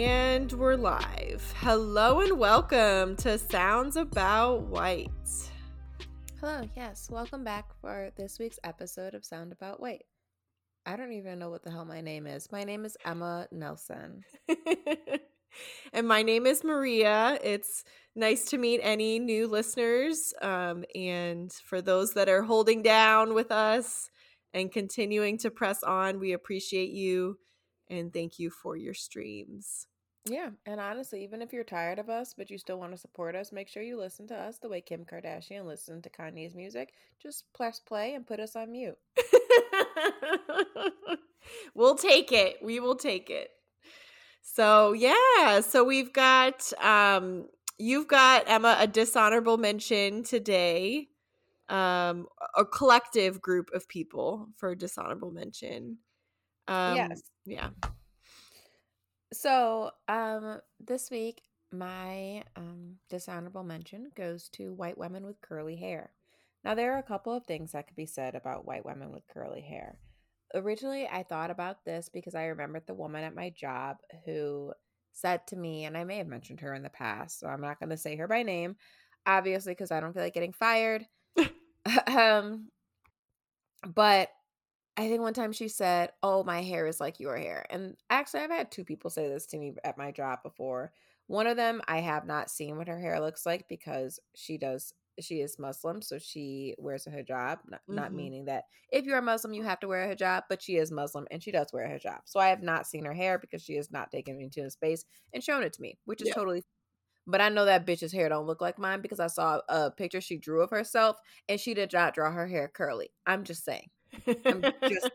And we're live. Hello and welcome to Sounds About White. Hello, yes. Welcome back for this week's episode of Sound About White. I don't even know what the hell my name is. My name is Emma Nelson. and my name is Maria. It's nice to meet any new listeners. Um, and for those that are holding down with us and continuing to press on, we appreciate you and thank you for your streams. Yeah, and honestly, even if you're tired of us, but you still want to support us, make sure you listen to us the way Kim Kardashian listened to Kanye's music. Just press play and put us on mute. we'll take it. We will take it. So yeah, so we've got um you've got Emma a dishonorable mention today. Um a collective group of people for dishonorable mention. Um yes. Yeah. So, um this week my um dishonorable mention goes to white women with curly hair. Now there are a couple of things that could be said about white women with curly hair originally I thought about this because I remembered the woman at my job who said to me, and I may have mentioned her in the past, so I'm not going to say her by name, obviously, because I don't feel like getting fired. um, but I think one time she said, Oh, my hair is like your hair. And actually, I've had two people say this to me at my job before. One of them, I have not seen what her hair looks like because she does she is Muslim, so she wears a hijab. Not, mm-hmm. not, meaning that if you're a Muslim, you have to wear a hijab, but she is Muslim and she does wear a hijab. So I have not seen her hair because she has not taken me into the space and shown it to me, which is yeah. totally. But I know that bitch's hair don't look like mine because I saw a picture she drew of herself and she did not draw her hair curly. I'm just saying. I'm just.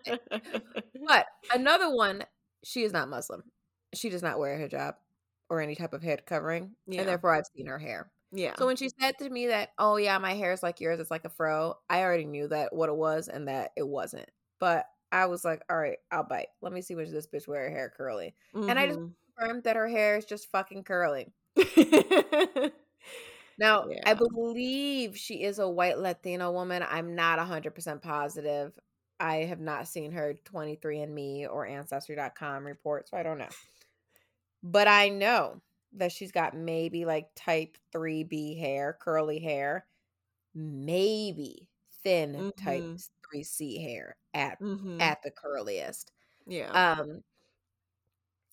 But another one, she is not Muslim. She does not wear a hijab or any type of head covering, yeah. and therefore I've seen her hair. Yeah. So when she said to me that, oh yeah, my hair is like yours, it's like a fro, I already knew that what it was and that it wasn't. But I was like, all right, I'll bite. Let me see which this bitch wear her hair curly. Mm-hmm. And I just mm-hmm. confirmed that her hair is just fucking curly. now, yeah. I believe she is a white Latino woman. I'm not 100% positive. I have not seen her 23andMe or Ancestry.com report, so I don't know. But I know that she's got maybe like type 3B hair, curly hair, maybe thin mm-hmm. type 3C hair at mm-hmm. at the curliest. Yeah. Um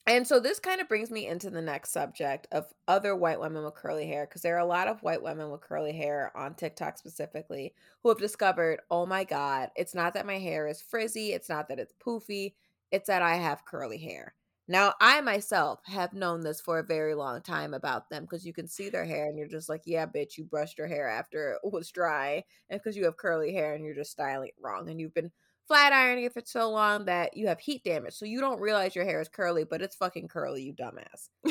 and so this kind of brings me into the next subject of other white women with curly hair because there are a lot of white women with curly hair on TikTok specifically who have discovered, "Oh my god, it's not that my hair is frizzy, it's not that it's poofy, it's that I have curly hair." Now, I myself have known this for a very long time about them because you can see their hair and you're just like, yeah, bitch, you brushed your hair after it was dry. And because you have curly hair and you're just styling it wrong. And you've been flat ironing it for so long that you have heat damage. So you don't realize your hair is curly, but it's fucking curly, you dumbass.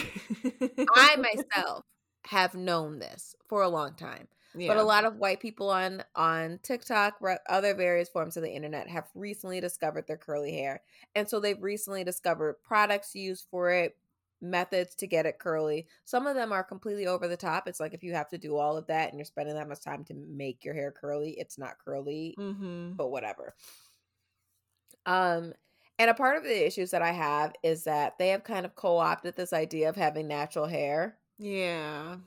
I myself have known this for a long time. Yeah. But a lot of white people on on TikTok, other various forms of the internet, have recently discovered their curly hair, and so they've recently discovered products used for it, methods to get it curly. Some of them are completely over the top. It's like if you have to do all of that and you're spending that much time to make your hair curly, it's not curly, mm-hmm. but whatever. Um, and a part of the issues that I have is that they have kind of co-opted this idea of having natural hair. Yeah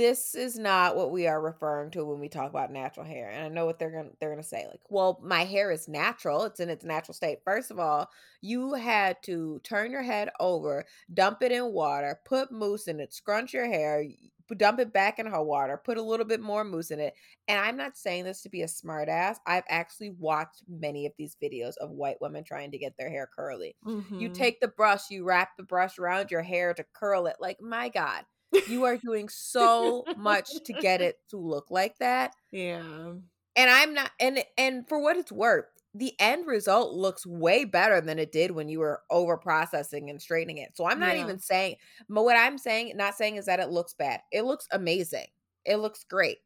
this is not what we are referring to when we talk about natural hair. And I know what they're gonna they're gonna say. Like, well, my hair is natural, it's in its natural state. First of all, you had to turn your head over, dump it in water, put mousse in it, scrunch your hair, dump it back in hot water, put a little bit more mousse in it. And I'm not saying this to be a smartass. I've actually watched many of these videos of white women trying to get their hair curly. Mm-hmm. You take the brush, you wrap the brush around your hair to curl it. Like, my God you are doing so much to get it to look like that. Yeah. And I'm not and and for what it's worth, the end result looks way better than it did when you were over processing and straightening it. So I'm not yeah. even saying but what I'm saying not saying is that it looks bad. It looks amazing. It looks great.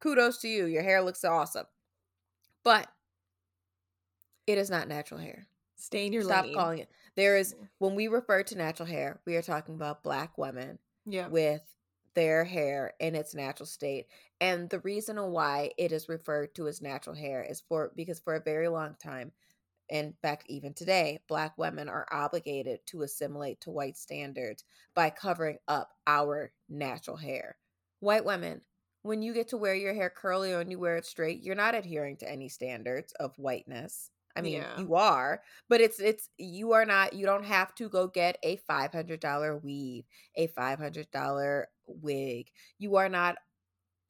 Kudos to you. Your hair looks awesome. But it is not natural hair. Stay in your Stop lane. calling it. There is when we refer to natural hair, we are talking about black women yeah. with their hair in its natural state. And the reason why it is referred to as natural hair is for because for a very long time, in fact, even today, Black women are obligated to assimilate to white standards by covering up our natural hair. White women, when you get to wear your hair curly or when you wear it straight, you're not adhering to any standards of whiteness. I mean, Yeah. you are, but it's it's you are not. You don't have to go get a five hundred dollar weave, a five hundred dollar wig. You are not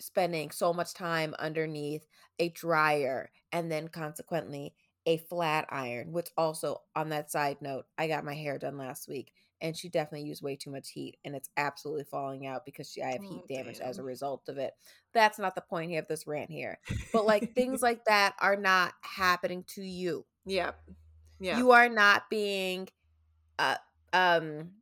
spending so much time underneath a dryer and then consequently a flat iron. Which also, on that side note, I got my hair done last week, and she definitely used way too much heat, and it's absolutely falling out because she, I have heat Oh, damage as a result of it. That's not the point here of this rant here. But like things like that are not happening to you. Yep. Yeah. You are not being uh, um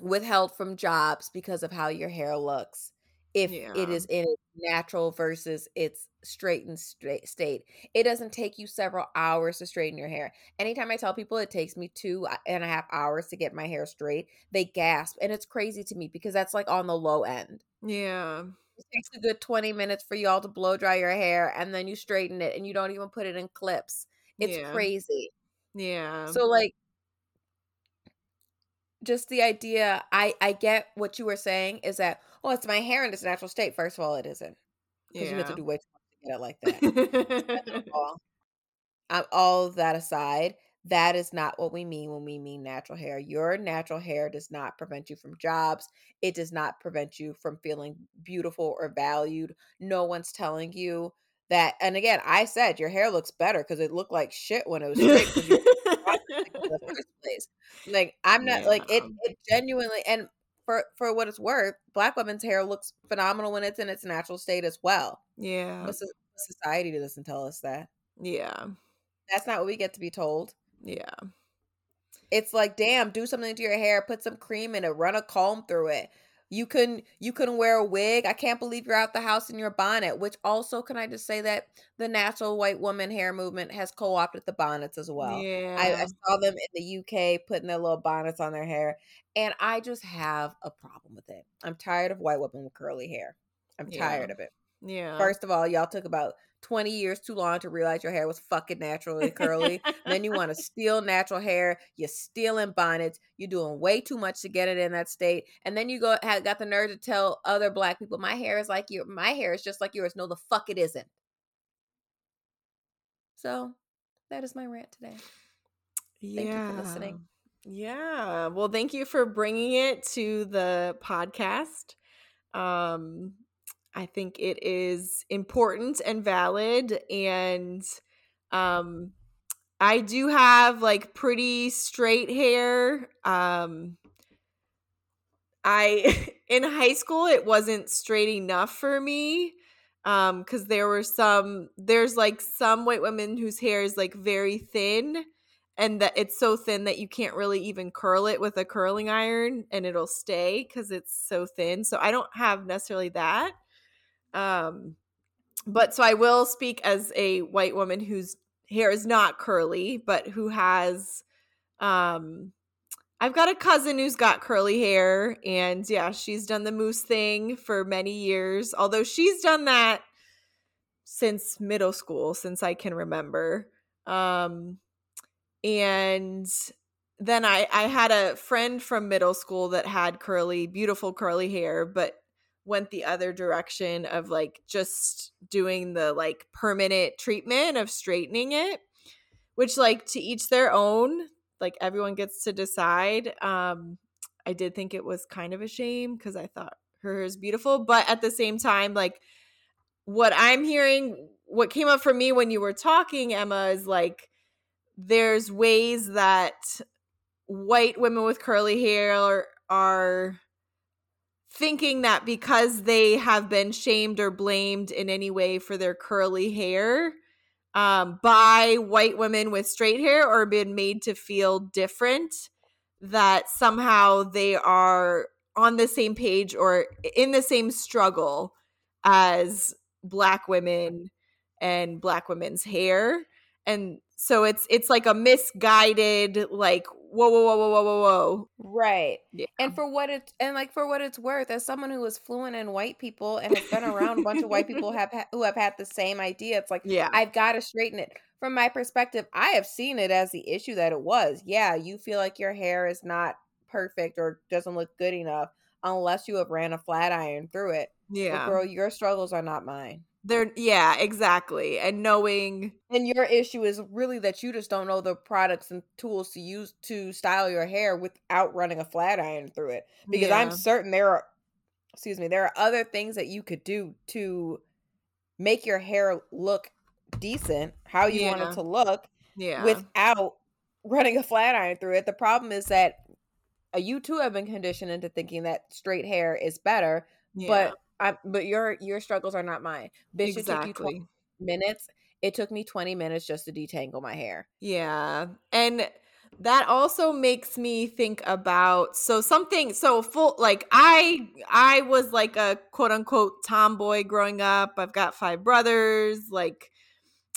withheld from jobs because of how your hair looks. If it Yeah. is in natural versus its straightened straight state, it doesn't take you several hours to straighten your hair. Anytime I tell people it takes me two uh, and a half hours to get my hair straight, they gasp, and it's crazy to me because that's like on the low end. yeah. It takes a good 20 minutes for y'all to blow dry your hair and then you straighten it and you don't even put it in clips. It's Yeah. crazy. Yeah. So like just the idea I I get what you were saying is that oh it's my hair in its natural state. First of all, it isn't because you have to do way too much to get it like that. Second of all, um, all of that aside, that is not what we mean when we mean natural hair. Your natural hair does not prevent you from jobs. It does not prevent you from feeling beautiful or valued. No one's telling you that. And again, I said your hair looks better because it looked like shit when it was straight in the first place. Like I'm not like it. It genuinely and for for what it's worth, black women's hair looks phenomenal when it's in its natural state as well. yeah. But so- society doesn't tell us that. Yeah. That's not what we get to be told. Yeah. It's like, damn, do something to your hair, put some cream in it, run a comb through it. You couldn't you couldn't wear a wig. I can't believe you're out the house in your bonnet, which also can I just say that the natural white woman hair movement has co-opted the bonnets as well. Yeah. I, I saw them in the UK putting their little bonnets on their hair, and I just have a problem with it. I'm tired of white women with curly hair. I'm Yeah. tired of it. yeah. First of all, y'all took about 20 years too long to realize your hair was fucking naturally curly. And then you want to steal natural hair. You're stealing bonnets. You're doing way too much to get it in that state. And then you go have got the nerve to tell other black people, my hair is like your my hair is just like yours. No, the fuck it isn't. So that is my rant today. Thank you for listening. Yeah. Well, thank you for bringing it to the podcast. Um, I think it is important and valid. And um, I do have like pretty straight hair. Um, I, in high school, it wasn't straight enough for me um because there were some there's like some white women whose hair is like very thin and that it's so thin that you can't really even curl it with a curling iron and it'll stay because it's so thin so i don't have necessarily that um but so i will speak as a white woman whose hair is not curly but who has um I've got a cousin who's got curly hair, and yeah, she's done the mousse thing for many years. Although she's done that since middle school, since I can remember. Um, and then I I had a friend from middle school that had curly, beautiful curly hair, but went the other direction of like just doing the like permanent treatment of straightening it, which like to each their own like everyone gets to decide. Um i did think it was kind of a shame because i thought her is beautiful but at the same time like what i'm hearing what came up for me when you were talking emma is like there's ways that white women with curly hair are, are thinking that because they have been shamed or blamed in any way for their curly hair um, by white women with straight hair or been made to feel different, that somehow they are on the same page or in the same struggle as black women and black women's hair. And so it's it's like a misguided like whoa, whoa, whoa, whoa, whoa, whoa, whoa. Right. Yeah. And for what it's and like for what it's worth, as someone who is fluent in white people and has been around a bunch of white people have who have had the same idea, it's like Yeah. I've got to straighten it. From my perspective, I have seen it as the issue that it was. Yeah, you feel like your hair is not perfect or doesn't look good enough unless you have ran a flat iron through it. But yeah. girl, your struggles are not mine. They're yeah, exactly. And knowing And your issue is really that you just don't know the products and tools to use to style your hair without running a flat iron through it. Because I'm certain there are excuse me, there are other things that you could do to make your hair look decent, how you want it to look yeah. without running a flat iron through it. The problem is that uh, you too have been conditioned into thinking that straight hair is better, yeah. but I, but your your struggles are not mine. Bitch, it took you 20 minutes. It took me 20 minutes just to detangle my hair. Yeah. And that also makes me think about so something so full like I I was like a quote unquote tomboy growing up. I've got five brothers like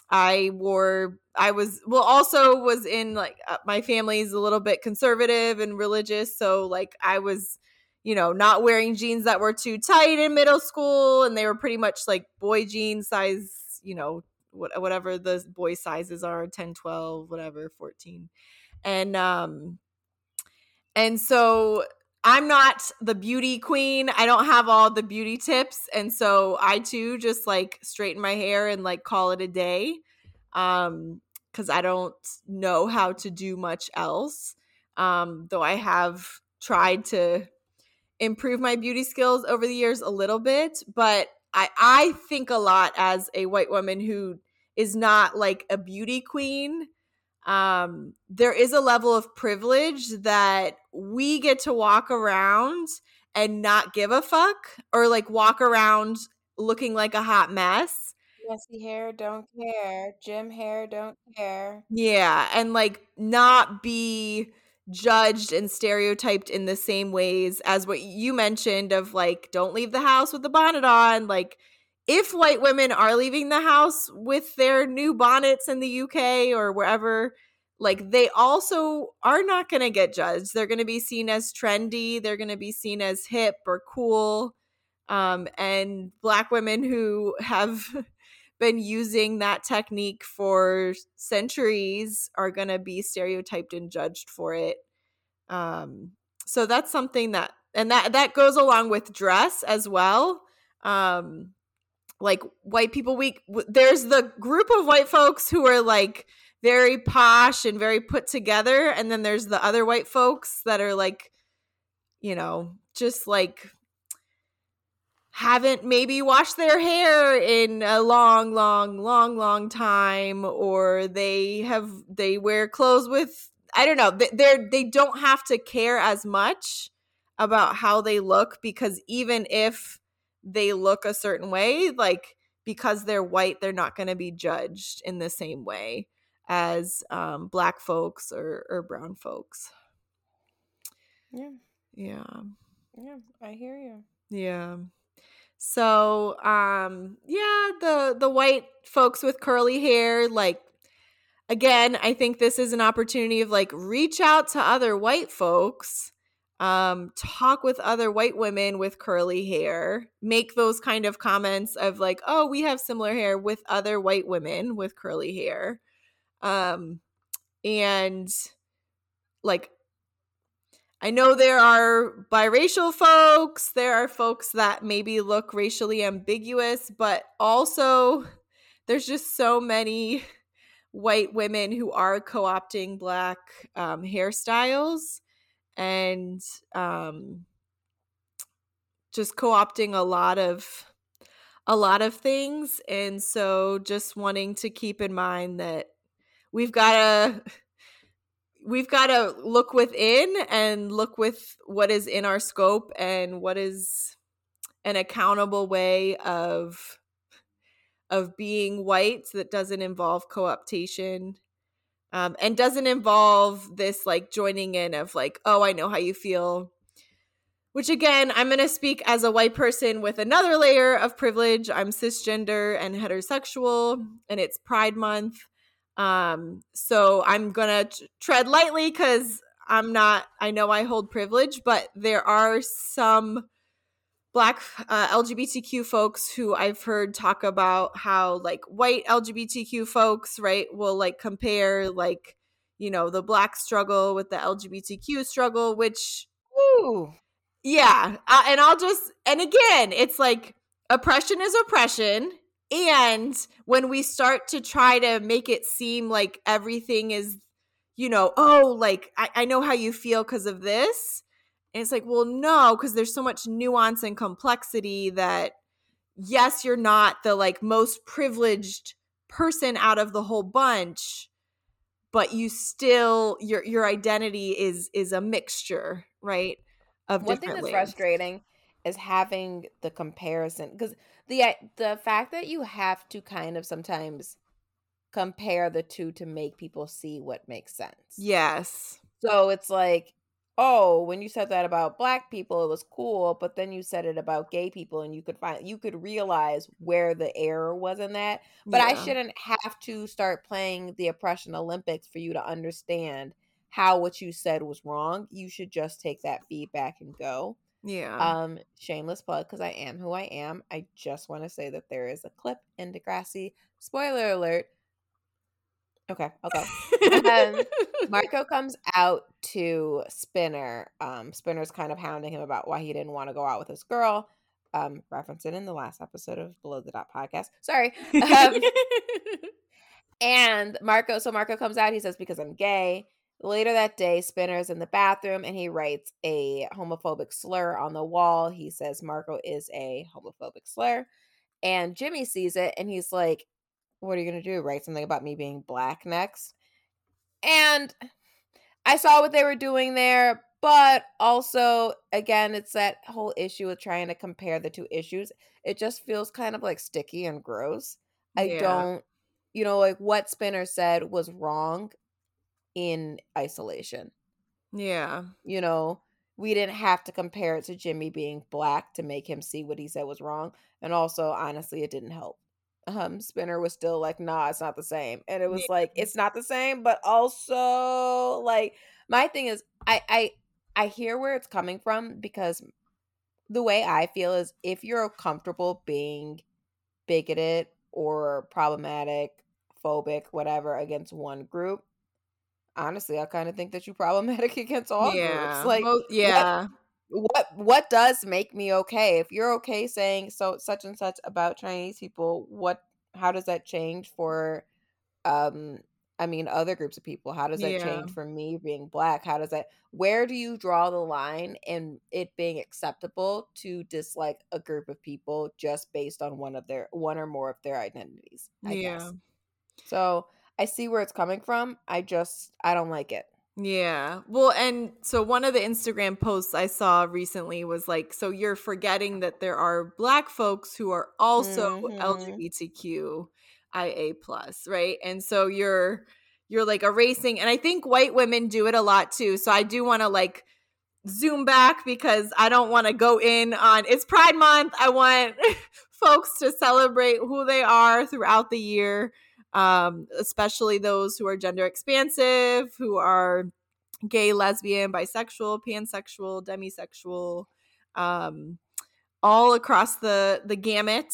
I wore I was well also was in like uh, my family's a little bit conservative and religious so like I was you know not wearing jeans that were too tight in middle school and they were pretty much like boy jean size you know whatever the boy sizes are 10 12 whatever 14 and um and so i'm not the beauty queen. I don't have all the beauty tips. And so i too just like straighten my hair and like call it a day um because i don't know how to do much else. Um though i have tried to improve my beauty skills over the years a little bit but i i think a lot as a white woman who is not like a beauty queen um there is a level of privilege that we get to walk around and not give a fuck or like walk around looking like a hot mess Messy hair, don't care. Gym hair, don't care. yeah and like not be judged and stereotyped in the same ways as what you mentioned of like don't leave the house with the bonnet on. Like if white women are leaving the house with their new bonnets in the UK or wherever like they also are not going to get judged. They're going to be seen as trendy. They're going to be seen as hip or cool. Um and black women who have been using that technique for centuries are going to be stereotyped and judged for it. Um so that's something that and that that goes along with dress as well. Um like white people week there's the group of white folks who are like very posh and very put together and then there's the other white folks that are like you know just like haven't maybe washed their hair in a long long long long time or they have they wear clothes with i don't know they- they're they don't have to care as much about how they look because even if they look a certain way like because they're white they're not going to be judged in the same way as um, black folks or, or brown folks. Yeah, yeah. Yeah, I hear you. yeah so um yeah the the white folks with curly hair like again i think this is an opportunity of like reach out to other white folks um talk with other white women with curly hair make those kind of comments of like oh we have similar hair with other white women with curly hair. Um and like I know there are biracial folks, there are folks that maybe look racially ambiguous, but also there's just so many white women who are co-opting black um, hairstyles and um, just co-opting a lot of a lot of things. And so just wanting to keep in mind that we've got to we've got to look within and look with what is in our scope and what is an accountable way of of being white that doesn't involve co-optation um, and doesn't involve this like joining in of like oh i know how you feel which again i'm going to speak as a white person with another layer of privilege. I'm cisgender and heterosexual and it's pride month um so i'm gonna t- tread lightly because I'm not, I know I hold privilege, but there are some black uh, LGBTQ folks who I've heard talk about how like white LGBTQ folks, right, will like compare like, you know, the black struggle with the LGBTQ struggle, which, Ooh. yeah. Uh, and I'll just, and again, it's like oppression is oppression. And when we start to try to make it seem like everything is, you know, oh, like I, I know how you feel because of this and it's like, well, no, because there's so much nuance and complexity that, yes, you're not the like most privileged person out of the whole bunch, but you still your your identity is is a mixture, right? Of one thing that's frustrating is having the comparison because the eh, the fact that you have to kind of sometimes compare the two to make people see what makes sense. Yes. So it's like oh, when you said that about black people, it was cool, but then you said it about gay people and you could find you could realize where the error was in that. But yeah. I shouldn't have to start playing the oppression Olympics for you to understand how what you said was wrong. You should just take that feedback and go. Yeah. Um, shameless plug because I am who I am. I just want to say that there is a clip in Degrassi. Spoiler alert Okay, okay. and Marco comes out to Spinner. Um, Spinner's kind of hounding him about why he didn't want to go out with his girl. Um, reference it in the last episode of Below the Dot podcast. Sorry. Um, and Marco, so Marco comes out. He says because I'm gay. Later that day, Spinner's in the bathroom and he writes a homophobic slur on the wall. He says Marco is a homophobic slur. And Jimmy sees it and he's like, what are you going to do? Write something about me being black next? And I saw what they were doing there, but also, again, it's that whole issue with trying to compare the two issues. It just feels kind of like sticky and gross. I yeah. don't, you know, like what Spinner said was wrong in isolation. Yeah. You know, we didn't have to compare it to Jimmy being black to make him see what he said was wrong. And also, honestly, it didn't help um spinner was still like nah it's not the same and it was like it's not the same but also like my thing is i i i hear where it's coming from because the way i feel is if you're comfortable being bigoted or problematic phobic whatever against one group honestly i kind of think that you're problematic against all yeah. groups like well, yeah what what does make me okay if you're okay saying so such and such about chinese people what how does that change for um i mean other groups of people how does that yeah. change for me being black how does that where do you draw the line in it being acceptable to dislike a group of people just based on one of their one or more of their identities i yeah. guess so i see where it's coming from i just i don't like it yeah. Well, and so one of the Instagram posts I saw recently was like, so you're forgetting that there are black folks who are also mm-hmm. LGBTQIA plus, right? And so you're you're like erasing and I think white women do it a lot too. So I do want to like zoom back because I don't want to go in on it's Pride month. I want folks to celebrate who they are throughout the year um, especially those who are gender expansive, who are gay, lesbian, bisexual, pansexual, demisexual, um, all across the the gamut.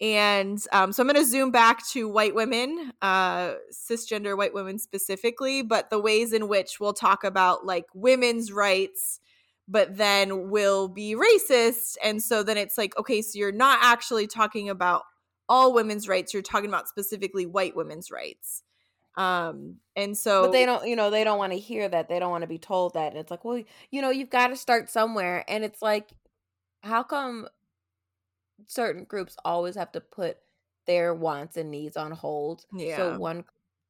And um, so I'm going to zoom back to white women, uh, cisgender white women specifically, but the ways in which we'll talk about like women's rights, but then will be racist. And so then it's like, okay, so you're not actually talking about all women's rights you're talking about specifically white women's rights. Um and so but they don't you know they don't want to hear that they don't want to be told that and it's like well you know you've got to start somewhere and it's like how come certain groups always have to put their wants and needs on hold yeah. so one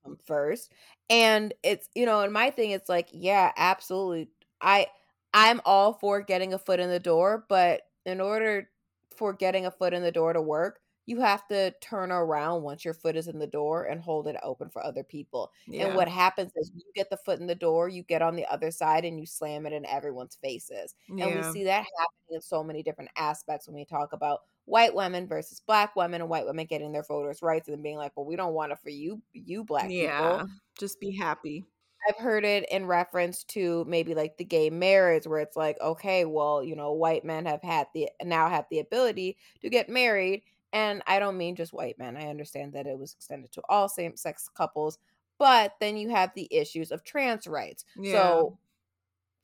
come first? And it's you know and my thing it's like yeah absolutely i i'm all for getting a foot in the door but in order for getting a foot in the door to work you have to turn around once your foot is in the door and hold it open for other people. Yeah. And what happens is you get the foot in the door, you get on the other side and you slam it in everyone's faces. Yeah. And we see that happening in so many different aspects when we talk about white women versus black women and white women getting their voters' rights and being like, well, we don't want it for you, you black yeah. people. Just be happy. I've heard it in reference to maybe like the gay marriage where it's like, okay, well, you know, white men have had the now have the ability to get married. And I don't mean just white men. I understand that it was extended to all same sex couples, but then you have the issues of trans rights. Yeah. So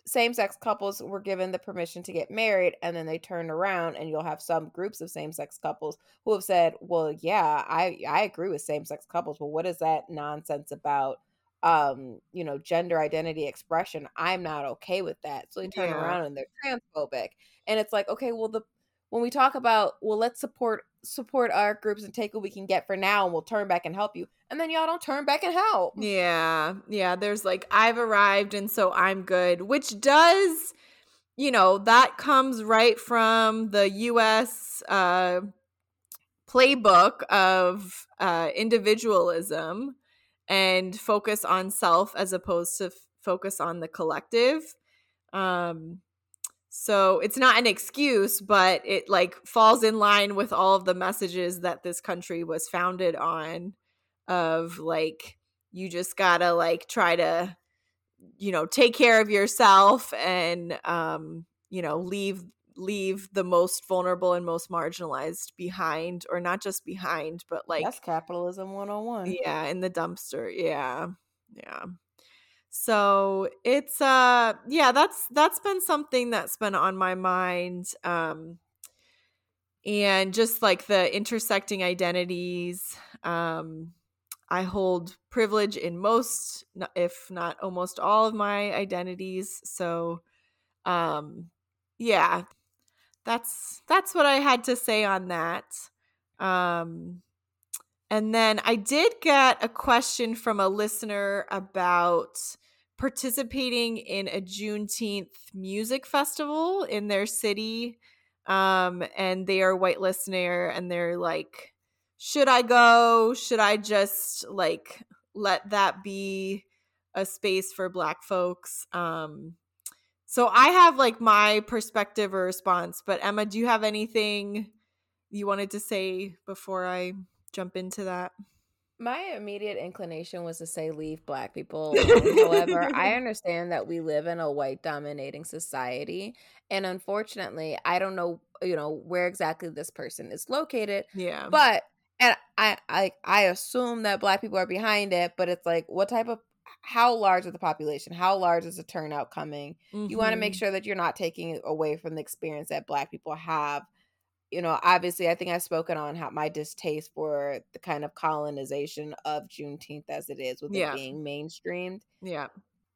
same sex couples were given the permission to get married and then they turned around and you'll have some groups of same sex couples who have said, "Well, yeah, I I agree with same sex couples, but what is that nonsense about um, you know, gender identity expression? I'm not okay with that." So they turn Yeah. around and they're transphobic. And it's like, "Okay, well the when we talk about, well, let's support support our groups and take what we can get for now and we'll turn back and help you." And then y'all don't turn back and help. Yeah. Yeah. There's like, I've arrived and so I'm good, which does, you know, that comes right from the US uh, playbook of uh, individualism and focus on self as opposed to f- focus on the collective. Um, so it's not an excuse, but it like falls in line with all of the messages that this country was founded on of like you just gotta like try to you know take care of yourself and um you know leave leave the most vulnerable and most marginalized behind or not just behind but like That's capitalism 101. yeah in the dumpster. Yeah. Yeah so it's uh yeah that's that's been something that's been on my mind um and just like the intersecting identities um i hold privilege in most if not almost all of my identities so um yeah that's that's what i had to say on that um and then I did get a question from a listener about participating in a Juneteenth music festival in their city. Um, and they are white listener and they're like, should I go? Should I just like let that be a space for black folks? Um, so I have like my perspective or response, but Emma, do you have anything you wanted to say before I jump into that? My immediate inclination was to say leave black people alone. However, I understand that we live in a white dominating society and unfortunately, I don't know, you know, where exactly this person is located, Yeah. but and I I I assume that black people are behind it, but it's like what type of how large is the population? How large is the turnout coming? You want to make mm-hmm. sure that you're not taking away from the experience that black people have you know, obviously, I think I've spoken on how my distaste for the kind of colonization of Juneteenth as it is, with Yeah. it being mainstreamed. Yeah.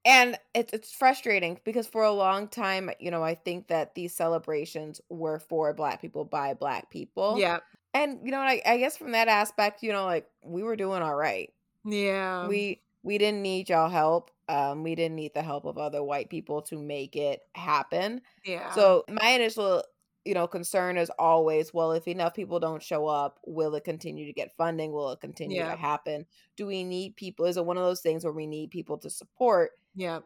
And it's it's frustrating because for a long time, you know, I think that these celebrations were for Black people by Black people. Yeah. And you know, I, I guess from that aspect, you know, like we were doing all right. Yeah. We we didn't need y'all help. Um, we didn't need the help of other white people to make it happen. yeah. So my initial, you know, concern is always, well, if enough people don't show up, will it continue to get funding? Will it continue Yeah. to happen? Do we need people? Is it one of those things where we need people to support yeah.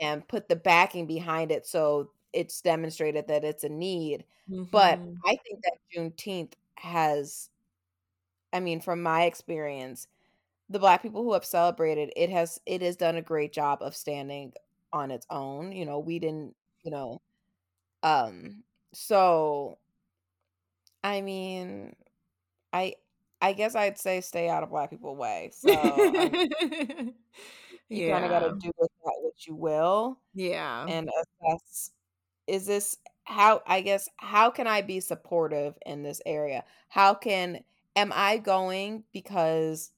and put the backing behind it so it's demonstrated that it's a need? But Mhm. I think that Juneteenth has, I mean, from my experience, the black people who have celebrated it has it has done a great job of standing on its own. You know, we didn't, you know, um, so I mean, I I guess I'd say stay out of black people way. So um, you kind of got yeah. to do with that what you will Yeah. and assess is this how I guess how can I be supportive in this area? How can am I going because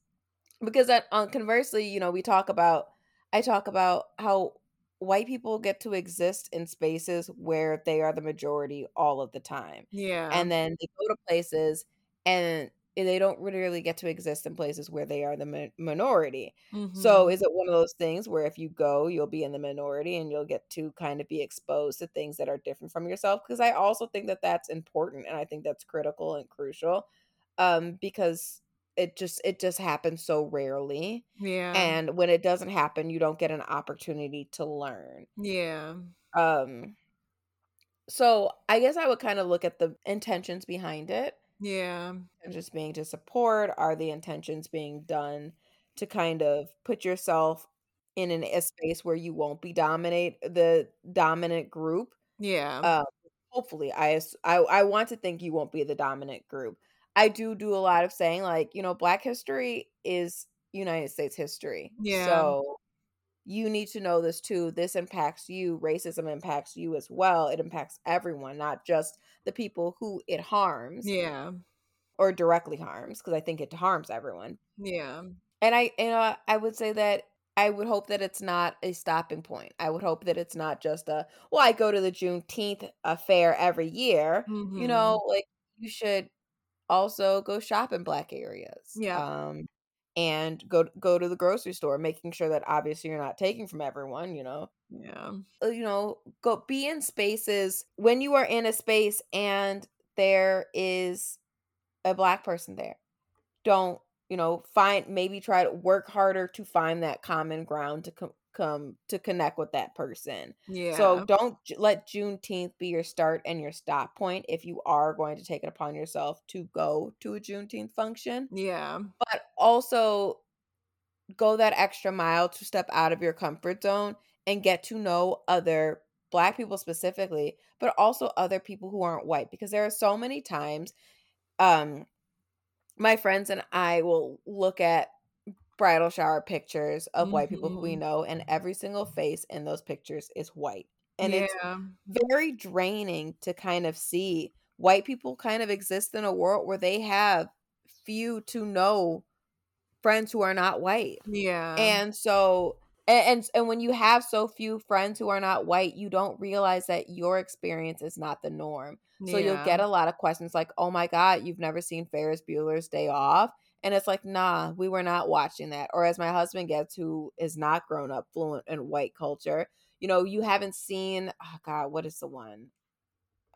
because that um, conversely, you know, we talk about I talk about how white people get to exist in spaces where they are the majority all of the time. Yeah. And then they go to places and they don't really get to exist in places where they are the mi- minority. So Mhm. is it one of those things where if you go, you'll be in the minority and you'll get to kind of be exposed to things that are different from yourself? Because I also think that that's important and I think that's critical and crucial um, because it just it just happens so rarely, Yeah. and when it doesn't happen, you don't get an opportunity to learn. Yeah. Um, so I guess I would kind of look at the intentions behind it Yeah. and just being to support are the intentions being done to kind of put yourself in an, a space where you won't be dominate the dominant group. Yeah. Um, hopefully, I, I I want to think you won't be the dominant group. I do do a lot of saying like you know Black history is United States history. Yeah. So you need to know this too. This impacts you. Racism impacts you as well. It impacts everyone, not just the people who it harms. Yeah. Or directly harms, because I think it harms everyone. Yeah. And I, you know, I would say that I would hope that it's not a stopping point. I would hope that it's not just a, well, I go to the Juneteenth affair every year. Mm-hmm. You know, like you should also go shop in black areas. Yeah. Um, and go go to the grocery store, making sure that obviously you're not taking from everyone, you know. Yeah. You know, go be in spaces when you are in a space and there is a black person there. Don't, you know, find maybe try to work harder to find that common ground to com- come to connect with that person. Yeah. So don't let Juneteenth be your start and your stop point if you are going to take it upon yourself to go to a Juneteenth function. Yeah. But also go that extra mile to step out of your comfort zone and get to know other black people specifically, but also other people who aren't white because there are so many times um my friends and I will look at bridal shower pictures of mm-hmm. white people who we mm-hmm. know and every single face in those pictures is white. And yeah. it's very draining to kind of see white people kind of exist in a world where they have few to no friends who are not white. Yeah. And so and, and, and when you have so few friends who are not white, you don't realize that your experience is not the norm. So yeah. you'll get a lot of questions like, "Oh my god, you've never seen Ferris Bueller's Day Off?" And it's like, "Nah, we were not watching that." Or as my husband gets who is not grown up fluent in white culture, you know, you haven't seen oh god, what is the one?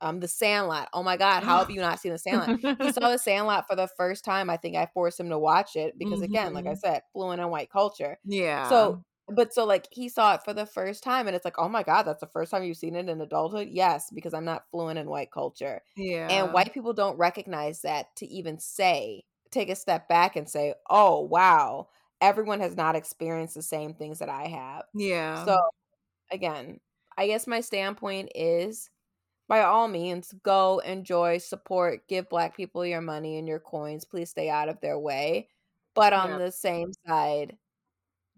Um, the Sandlot. Oh my God, how have you not seen the Sandlot? he saw the Sandlot for the first time. I think I forced him to watch it because, mm-hmm. again, like I mm-hmm. said, fluent in white culture. Yeah. So but so like he saw it for the first time and it's like, oh my God, that's the first time you've seen it in adulthood? Yes, because I'm not fluent in white culture. Yeah. And white people don't recognize that to even say, take a step back and say, oh wow, everyone has not experienced the same things that I have. Yeah. So again, I guess my standpoint is by all means, go enjoy, support, give black people your money and your coins. Please stay out of their way. But on yeah. the same side,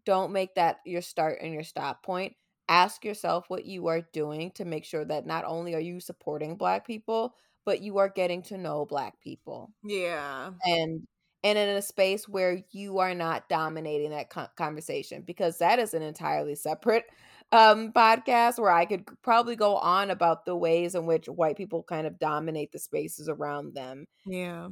don't make that your start and your stop point. Ask yourself what you are doing to make sure that not only are you supporting black people, but you are getting to know black people. Yeah. And and in a space where you are not dominating that conversation because that is an entirely separate um podcast where I could probably go on about the ways in which white people kind of dominate the spaces around them. Yeah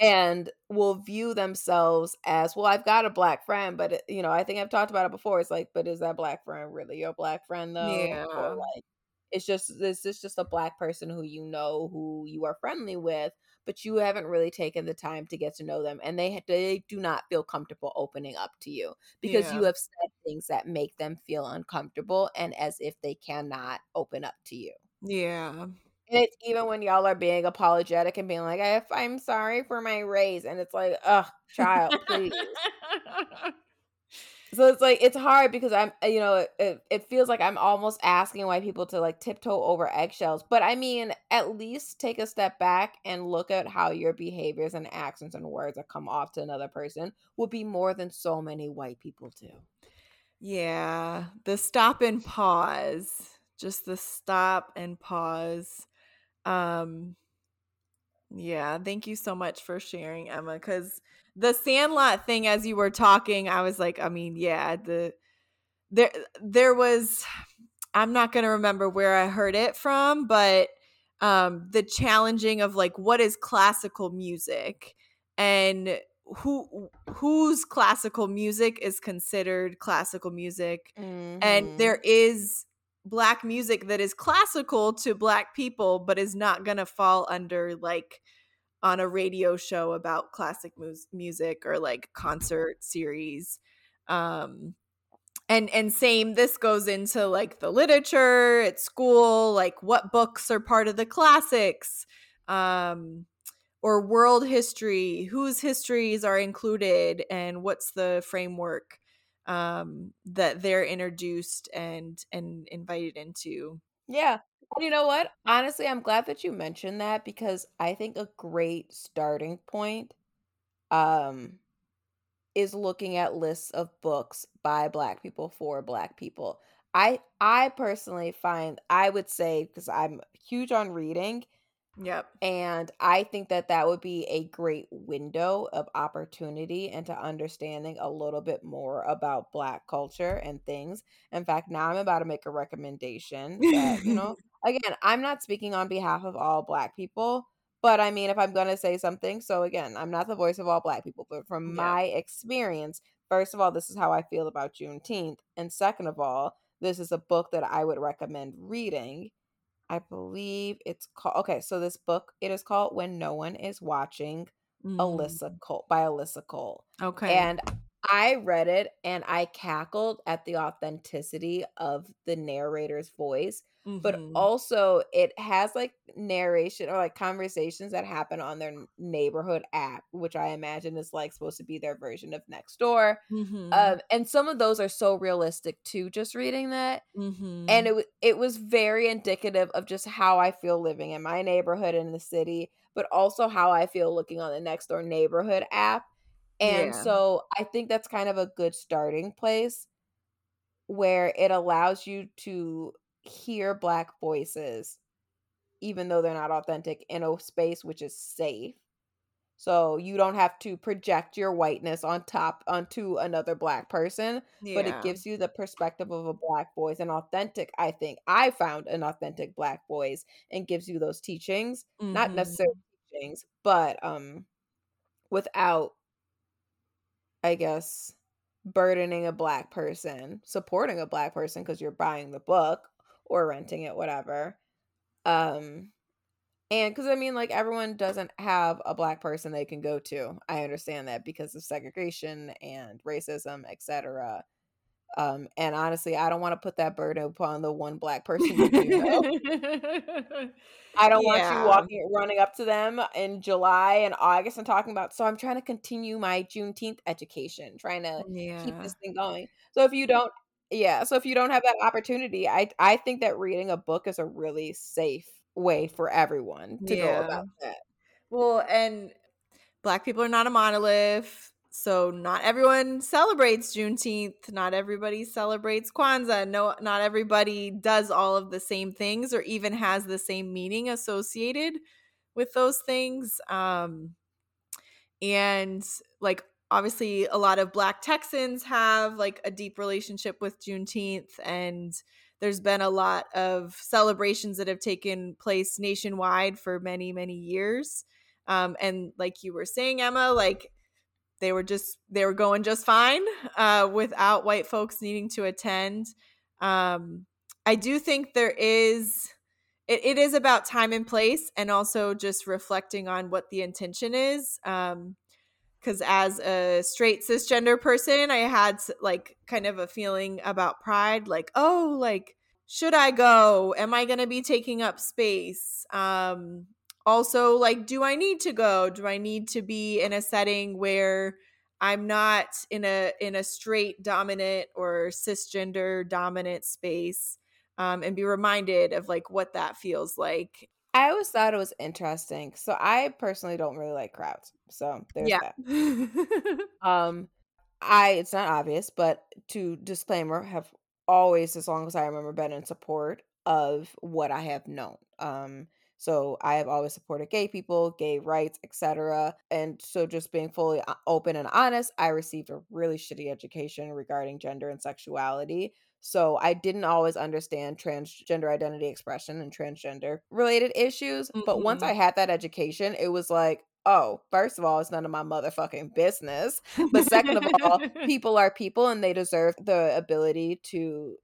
and will view themselves as well i've got a black friend but you know i think i've talked about it before it's like but is that black friend really your black friend though yeah or like it's just this is just a black person who you know who you are friendly with but you haven't really taken the time to get to know them and they they do not feel comfortable opening up to you because yeah. you have said things that make them feel uncomfortable and as if they cannot open up to you yeah and it's even when y'all are being apologetic and being like, I, I'm sorry for my race. And it's like, ugh, child, please. so it's like, it's hard because I'm, you know, it, it feels like I'm almost asking white people to like tiptoe over eggshells. But I mean, at least take a step back and look at how your behaviors and actions and words that come off to another person would be more than so many white people do. Yeah. The stop and pause. Just the stop and pause um yeah, thank you so much for sharing, Emma, cuz the Sandlot thing as you were talking, I was like, I mean, yeah, the there there was I'm not going to remember where I heard it from, but um the challenging of like what is classical music and who whose classical music is considered classical music mm-hmm. and there is black music that is classical to black people but is not going to fall under like on a radio show about classic mu- music or like concert series um and and same this goes into like the literature at school like what books are part of the classics um or world history whose histories are included and what's the framework um that they're introduced and and invited into Yeah. You know what? Honestly, I'm glad that you mentioned that because I think a great starting point um is looking at lists of books by black people for black people. I I personally find I would say because I'm huge on reading yep and I think that that would be a great window of opportunity into understanding a little bit more about Black culture and things. In fact, now I'm about to make a recommendation that, you know, again, I'm not speaking on behalf of all Black people, but I mean, if I'm going to say something, so again, I'm not the voice of all Black people, but from Yeah. my experience, first of all, this is how I feel about Juneteenth. And second of all, this is a book that I would recommend reading. I believe it's called okay, so this book it is called When No One Is Watching, Mm, Alyssa Cole by Alyssa Cole. okay And I read it and I cackled at the authenticity of the narrator's voice, but Mhm. also it has like narration or like conversations that happen on their neighborhood app, which I imagine is like supposed to be their version of Nextdoor. Mhm. Um, and some of those are so realistic too, just reading that Mhm. and it it was very indicative of just how I feel living in my neighborhood in the city, but also how I feel looking on the Nextdoor neighborhood app. And Yeah. so I think that's kind of a good starting place where it allows you to hear black voices even though they're not authentic in a space which is safe. So you don't have to project your whiteness on top onto another black person, but it gives you the perspective of a black voice an authentic i think i found an authentic black voice and gives you those teachings not Mhm. necessarily teachings but um without i guess burdening a black person supporting a black person because you're buying the book or renting it whatever um and because I mean, like, everyone doesn't have a black person they can go to. I understand that because of segregation and racism, etc. Um, and honestly, I don't want to put that burden upon the one black person you know. I don't want you walking, running up to them in July and August and talking about. So I'm trying to continue my Juneteenth education, trying to keep this thing going. So if you don't, yeah. So if you don't have that opportunity, I I think that reading a book is a really safe way for everyone to go about that. Well, and black people are not a monolith. So not everyone celebrates Juneteenth. Not everybody celebrates Kwanzaa. No, not everybody does all of the same things or even has the same meaning associated with those things. Um, and like obviously a lot of black Texans have like a deep relationship with Juneteenth and there's been a lot of celebrations that have taken place nationwide for many many years um, and like you were saying emma like they were just they were going just fine uh, without white folks needing to attend. Um, i do think there is it, it is about time and place and also just reflecting on what the intention is um, because as a straight cisgender person i had like kind of a feeling about pride like oh like should i go? Am i going to be taking up space? Um also like do i need to go do i need to be in a setting where i'm not in a in a straight dominant or cisgender dominant space um and be reminded of like what that feels like I always thought it was interesting. So I personally don't really like crowds. So there's yeah that. Um, I it's not obvious, but to disclaimer, have always, as long as I remember, been in support of what I have known. Um, so I have always supported gay people, gay rights, etc. And so, just being fully open and honest, I received a really shitty education regarding gender and sexuality. So I didn't always understand transgender identity expression and transgender related issues. But once Mhm. I had that education, it was like, oh, first of all, it's none of my motherfucking business. But second of all, people are people and they deserve the ability to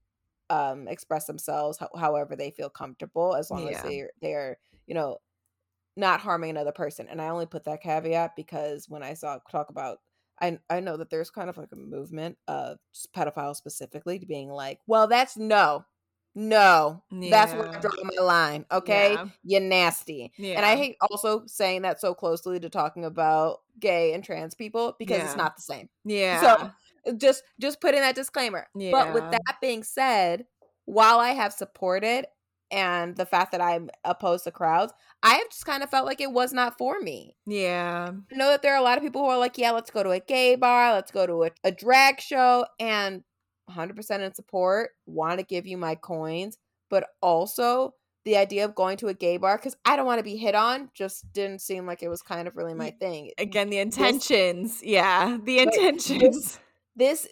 um express themselves ho- however they feel comfortable as long as they're they're, you know, not harming another person. And I only put that caveat because when I saw talk about I I know that there's kind of like a movement of pedophiles specifically to being like, well, that's no. No. That's where I draw my line. Okay. Yeah. You're nasty. And I hate also saying that so closely to talking about gay and trans people because it's not the same. Yeah. So just just putting that disclaimer. But with that being said, while I have supported and the fact that I'm opposed to crowds, I have just kind of felt like it was not for me. Yeah. I know that there are a lot of people who are like, yeah, let's go to a gay bar, let's go to a, a drag show, and 100% in support, want to give you my coins, but also the idea of going to a gay bar because I don't want to be hit on just didn't seem like it was kind of really my thing. Again, the intentions. yeah. The intentions. This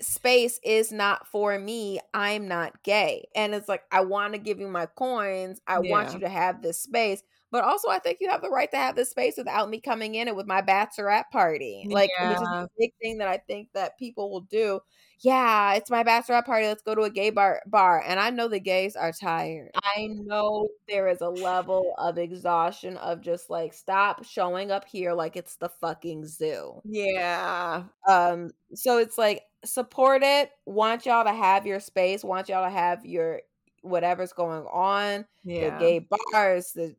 space is not for me. I'm not gay. And it's like, I want to give you my coins. I want you to have this space. But also, I think you have the right to have this space without me coming in and with my bachelorette party. Like, which is a big thing that I think that people will do. Yeah, it's my bachelorette party. Let's go to a gay bar. bar. And I know the gays are tired. I know there is a level of exhaustion of just like, stop showing up here like it's the fucking zoo. Yeah. Um, so it's like support it, want y'all to have your space, want y'all to have your whatever's going on, Yeah. the gay bars, the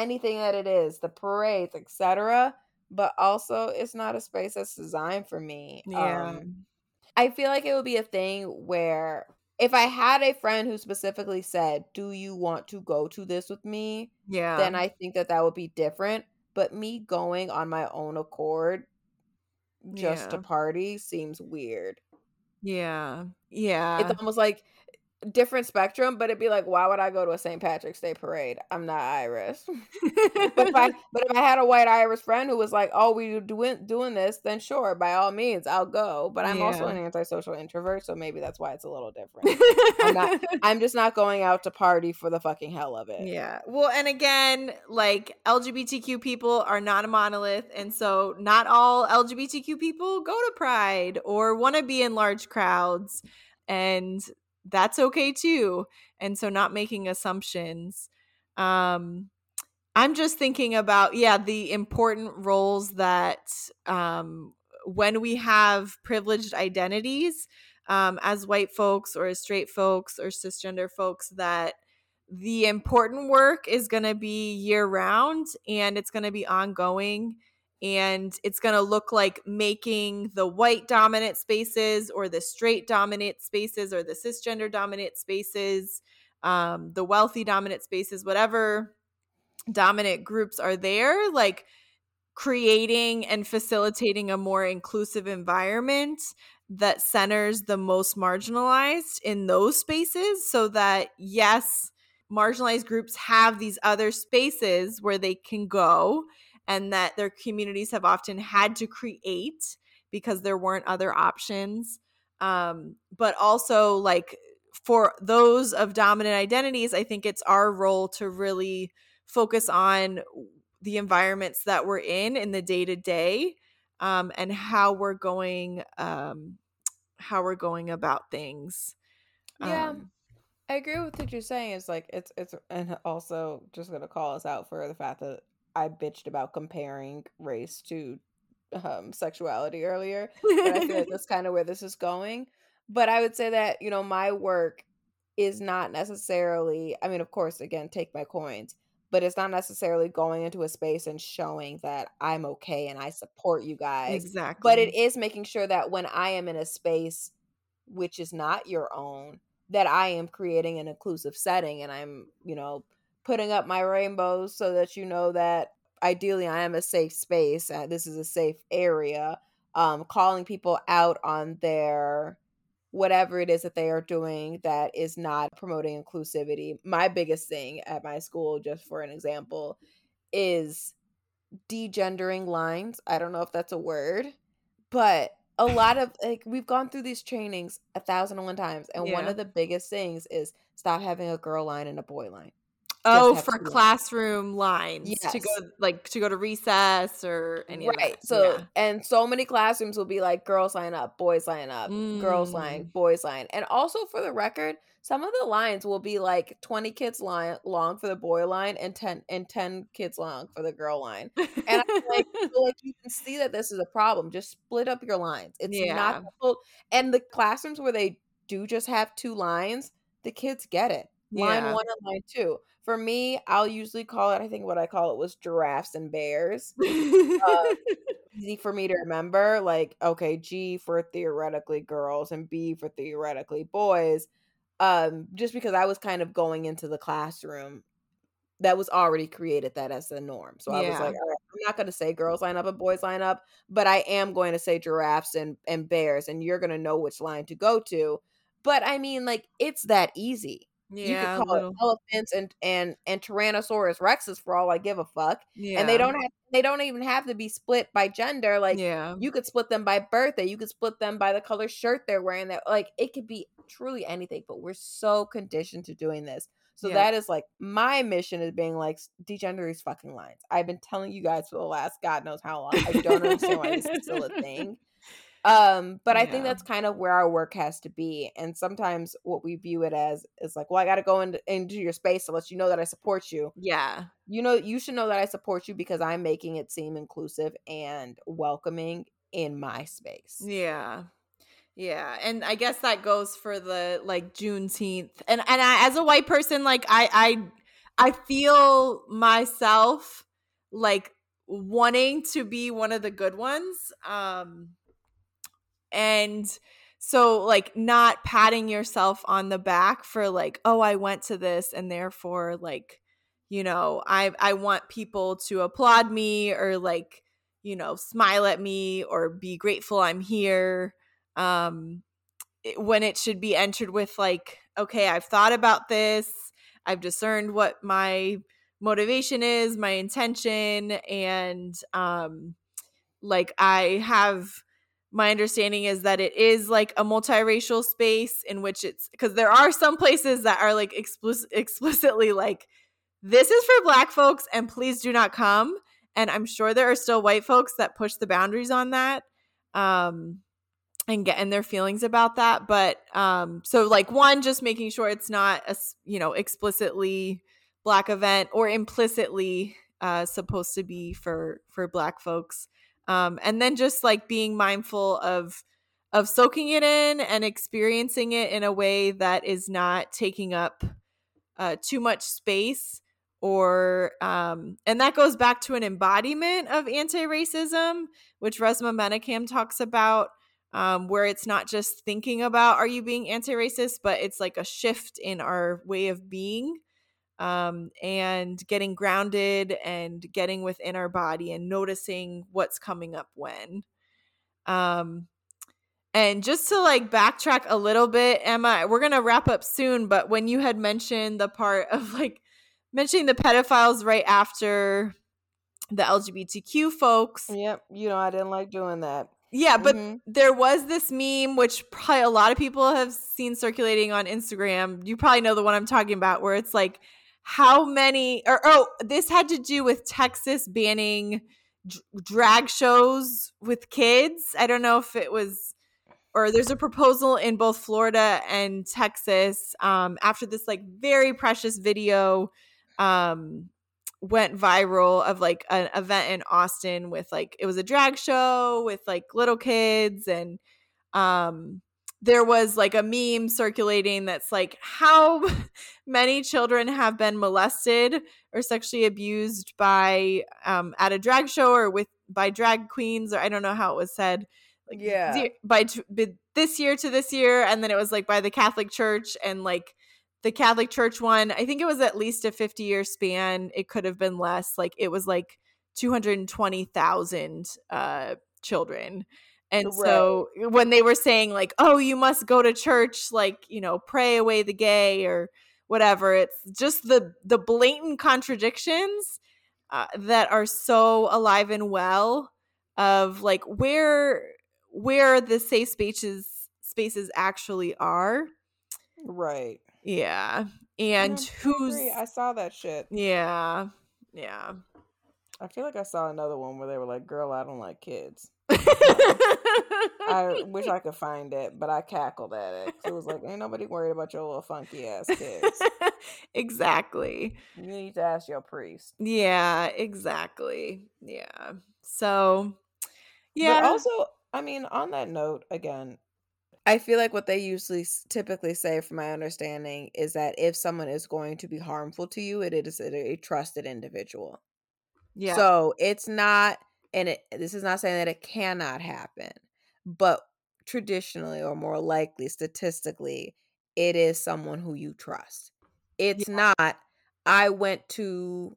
anything that it is, the parades, etc. But also it's not a space that's designed for me. Yeah. Um I feel like it would be a thing where if I had a friend who specifically said, "Do you want to go to this with me?" yeah. then I think that that would be different. But me going on my own accord just to party seems weird. Yeah. Yeah. It's almost like different spectrum, but it'd be like, why would I go to a St. Patrick's Day parade? I'm not Irish. but if I but if I had a white Irish friend who was like, "Oh, we doing doing this," then sure, by all means, I'll go. But I'm also an antisocial introvert, so maybe that's why it's a little different. I'm not. I'm just not going out to party for the fucking hell of it. Yeah. Well, and again, like LGBTQ people are not a monolith. And so not all LGBTQ people go to Pride or want to be in large crowds. And that's okay too. And so not making assumptions. Um, I'm just thinking about, yeah, the important roles that um, when we have privileged identities um, as white folks or as straight folks or cisgender folks, that the important work is going to be year round and it's going to be ongoing and it's going to look like making the white dominant spaces or the straight dominant spaces or the cisgender dominant spaces um, the wealthy dominant spaces whatever dominant groups are there like creating and facilitating a more inclusive environment that centers the most marginalized in those spaces so that yes marginalized groups have these other spaces where they can go and that their communities have often had to create because there weren't other options um, but also like for those of dominant identities i think it's our role to really focus on the environments that we're in in the day to day and how we're going um, how we're going about things Yeah. Um, I agree with what you're saying. It's like it's it's and also just gonna call us out for the fact that I bitched about comparing race to um sexuality earlier. But I feel like that's kind of where this is going. But I would say that, you know, my work is not necessarily I mean, of course, again, take my coins, but it's not necessarily going into a space and showing that I'm okay and I support you guys. exactly But it is making sure that when I am in a space which is not your own, that I am creating an inclusive setting and I'm, you know, putting up my rainbows so that you know that ideally I am a safe space. Uh, this is a safe area. Um, calling people out on their whatever it is that they are doing that is not promoting inclusivity. My biggest thing at my school, just for an example, is degendering lines. I don't know if that's a word, but a lot of like we've gone through these trainings a thousand and one times, and one of the biggest things is stop having a girl line and a boy line. Oh for lines. classroom lines to go like to go to recess or any of right. that. So yeah. and so many classrooms will be like girls line up, boys line up, girls line, Mm. boys line. And also for the record, some of the lines will be like 20 kids line long for the boy line and 10 and 10 kids long for the girl line. And I'm like, like you can see that this is a problem. Just split up your lines. It's Yeah. not difficult. and the classrooms where they do just have two lines, the kids get it. Line Yeah. one and line two. For me, I'll usually call it. I think what I call it was giraffes and bears. uh, easy for me to remember. Like, okay, G for theoretically girls and B for theoretically boys. Um, just because I was kind of going into the classroom that was already created that as the norm. So I was like, right, I'm not gonna say girls line up and boys line up, but I am going to say giraffes and, and bears, and you're gonna know which line to go to. But I mean, like, it's that easy. You could Yeah, call it elephants and and and Tyrannosaurus Rexes for all I give a fuck. Yeah. And they don't have they don't even have to be split by gender. Like Yeah. you could split them by birthday, you could split them by the color shirt they're wearing. That like it could be truly anything, but we're so conditioned to doing this. So Yeah. that is like my mission is being like degender these fucking lines. I've been telling you guys for the last God knows how long. I don't understand why this is still a thing. Um, but I think that's kind of where our work has to be. And sometimes what we view it as is like, well, I got to go into, into your space to let you know that I support you. Yeah. You know, you should know that I support you because I'm making it seem inclusive and welcoming in my space. Yeah. Yeah. And I guess that goes for the like Juneteenth. And and I as a white person, like I I I feel myself like wanting to be one of the good ones. Um and so like not patting yourself on the back for like, oh, I went to this and therefore like, you know, I I want people to applaud me or like you know, smile at me or be grateful I'm here. Um, it- when it should be entered with, like, okay, I've thought about this, I've discerned what my motivation is, my intention, and um, like, I have my understanding is that it is like a multiracial space in which it's because there are some places that are like explicit, explicitly like this is for black folks and please do not come. And i'm sure there are still white folks that push the boundaries on that um and get in their feelings about that. But um so like one just making sure it's not a you know explicitly black event or implicitly uh supposed to be for for black folks um and then just like being mindful of of soaking it in and experiencing it in a way that is not taking up uh, too much space or um, and that goes back to an embodiment of anti-racism which Resmaa Menakem talks about um, where it's not just thinking about are you being anti-racist? but it's like a shift in our way of being um, and getting grounded and getting within our body and noticing what's coming up when um, and just to like backtrack a little bit, Emma, we're gonna wrap up soon, but when you had mentioned the part of like mentioning the pedophiles right after the LGBTQ folks, Yep. You know, I didn't like doing that. yeah, but Mhm. there was this meme which probably a lot of people have seen circulating on Instagram. You probably know the one I'm talking about, where it's like how many or oh, this had to do with Texas banning d- drag shows with kids. I don't know if it was or there's a proposal in both Florida and Texas um, after this like very precious video um, went viral of like an event in Austin with like it was a drag show with like little kids and um there was like a meme circulating that's like how many children have been molested or sexually abused by um at a drag show or with by drag queens or I don't know how it was said like Yeah. by, t- by this year to this year and then it was like by the Catholic Church and like the Catholic Church one I think it was at least a 50 year span. It could have been less. Like it was like 220,000 uh children and so when they were saying like oh you must go to church like you know pray away the gay or whatever it's just the the blatant contradictions uh, that are so alive and well of like where where the safe spaces spaces actually are Right. yeah and who's. I saw that shit. yeah yeah I feel like I saw another one where they were like, "Girl, I don't like kids." I wish I could find it, but I cackled at it. It was like, ain't nobody worried about your little funky ass kids. exactly You need to ask your priest. yeah exactly yeah so yeah But also, I mean, on that note, again, I feel like what they usually typically say, from my understanding, is that if someone is going to be harmful to you, it is a, a trusted individual. Yeah. So it's not, and it, this is not saying that it cannot happen, but traditionally or more likely, statistically, it is someone who you trust. It's yeah. not, I went to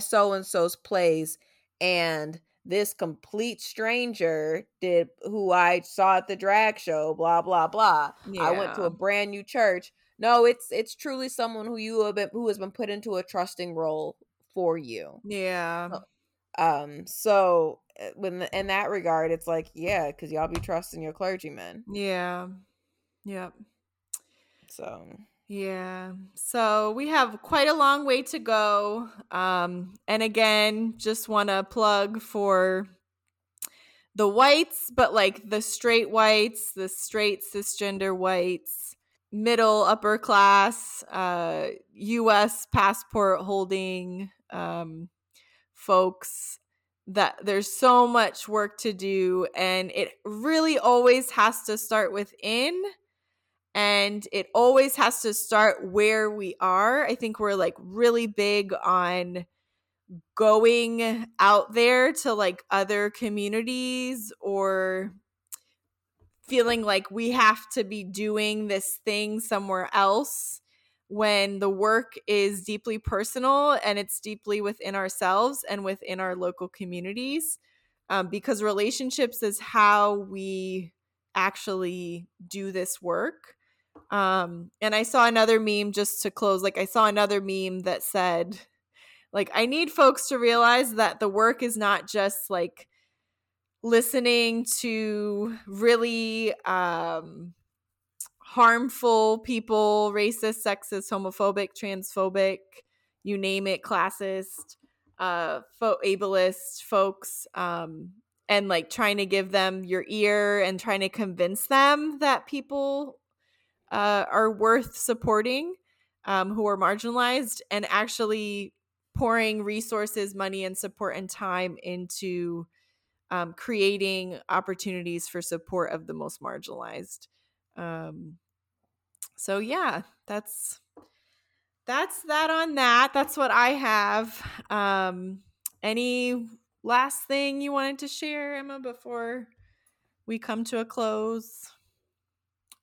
so and so's place and this complete stranger did who I saw at the drag show, blah blah blah. Yeah. I went to a brand new church. No, it's it's truly someone who you have been who has been put into a trusting role for you. Yeah. Um. So eh, when in that regard, it's like yeah, because y'all be trusting your clergymen. Yeah. Yep. So yeah. So we have quite a long way to go. Um, and again, just want to plug for the whites, but like the straight whites, the straight cisgender whites, middle, upper class, uh, US passport holding um, folks that there's so much work to do and it really always has to start within and it always has to start where we are. I think we're like really big on going out there to like other communities or feeling like we have to be doing this thing somewhere else when the work is deeply personal and it's deeply within ourselves and within our local communities um, because relationships is how we actually do this work. Um, and I saw another meme just to close, like I saw another meme that said, like, I need folks to realize that the work is not just like listening to really um harmful people, racist, sexist, homophobic, transphobic, you name it, classist, uh, fo- ableist folks, um, and like trying to give them your ear and trying to convince them that people uh, are worth supporting um, who are marginalized and actually pouring resources, money, and support and time into um, creating opportunities for support of the most marginalized. Um, so yeah, that's that's that on that. That's what I have. Um, any last thing you wanted to share, Emma, before we come to a close?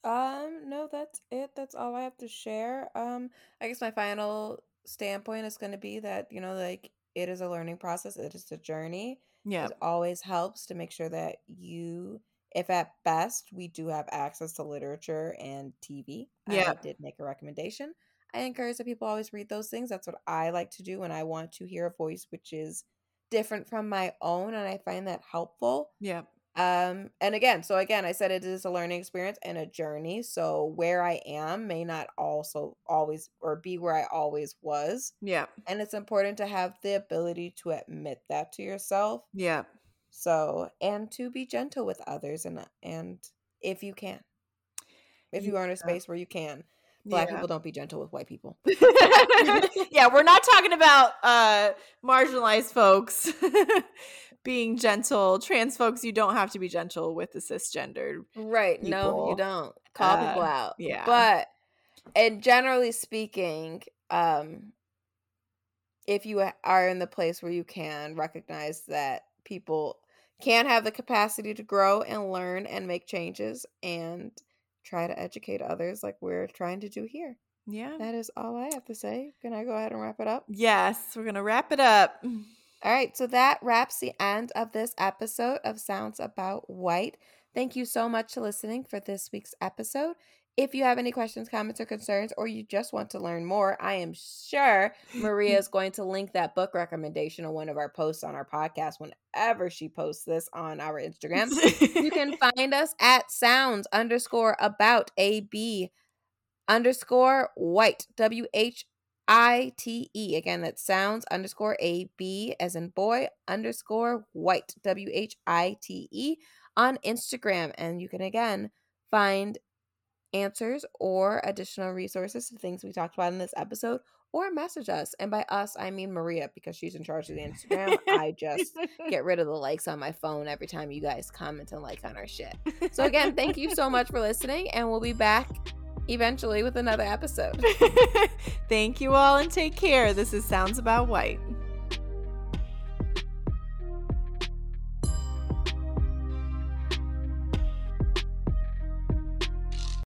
Um, no, that's it. That's all I have to share. Um, I guess my final standpoint is going to be that, you know, like it is a learning process, it is a journey. Yeah. It always helps to make sure that you, if at best we do have access to literature and TV, yeah. I did make a recommendation. I encourage that people always read those things. That's what I like to do when I want to hear a voice which is different from my own, and I find that helpful. Yeah um and again so again i said it is a learning experience and a journey so where i am may not also always or be where i always was yeah and it's important to have the ability to admit that to yourself yeah so and to be gentle with others and and if you can if you are in a space where you can black yeah. people don't be gentle with white people yeah we're not talking about uh marginalized folks being gentle. Trans folks, you don't have to be gentle with the cisgendered. Right. People. No, you don't. Call uh, people out. Yeah. But and generally speaking, um if you are in the place where you can recognize that people can have the capacity to grow and learn and make changes and try to educate others like we're trying to do here. Yeah. That is all I have to say. Can I go ahead and wrap it up? Yes, we're going to wrap it up. All right, so that wraps the end of this episode of Sounds About White. Thank you so much for listening for this week's episode. If you have any questions, comments, or concerns, or you just want to learn more, I am sure Maria is going to link that book recommendation on one of our posts on our podcast whenever she posts this on our Instagram. you can find us at sounds underscore about AB underscore white, W H I T E. Again, that sounds underscore A B as in boy underscore white W H I T E on Instagram. And you can again find answers or additional resources to things we talked about in this episode or message us. And by us, I mean Maria because she's in charge of the Instagram. I just get rid of the likes on my phone every time you guys comment and like on our shit. So, again, thank you so much for listening, and we'll be back eventually with another episode. thank you all and take care. This is Sounds About White.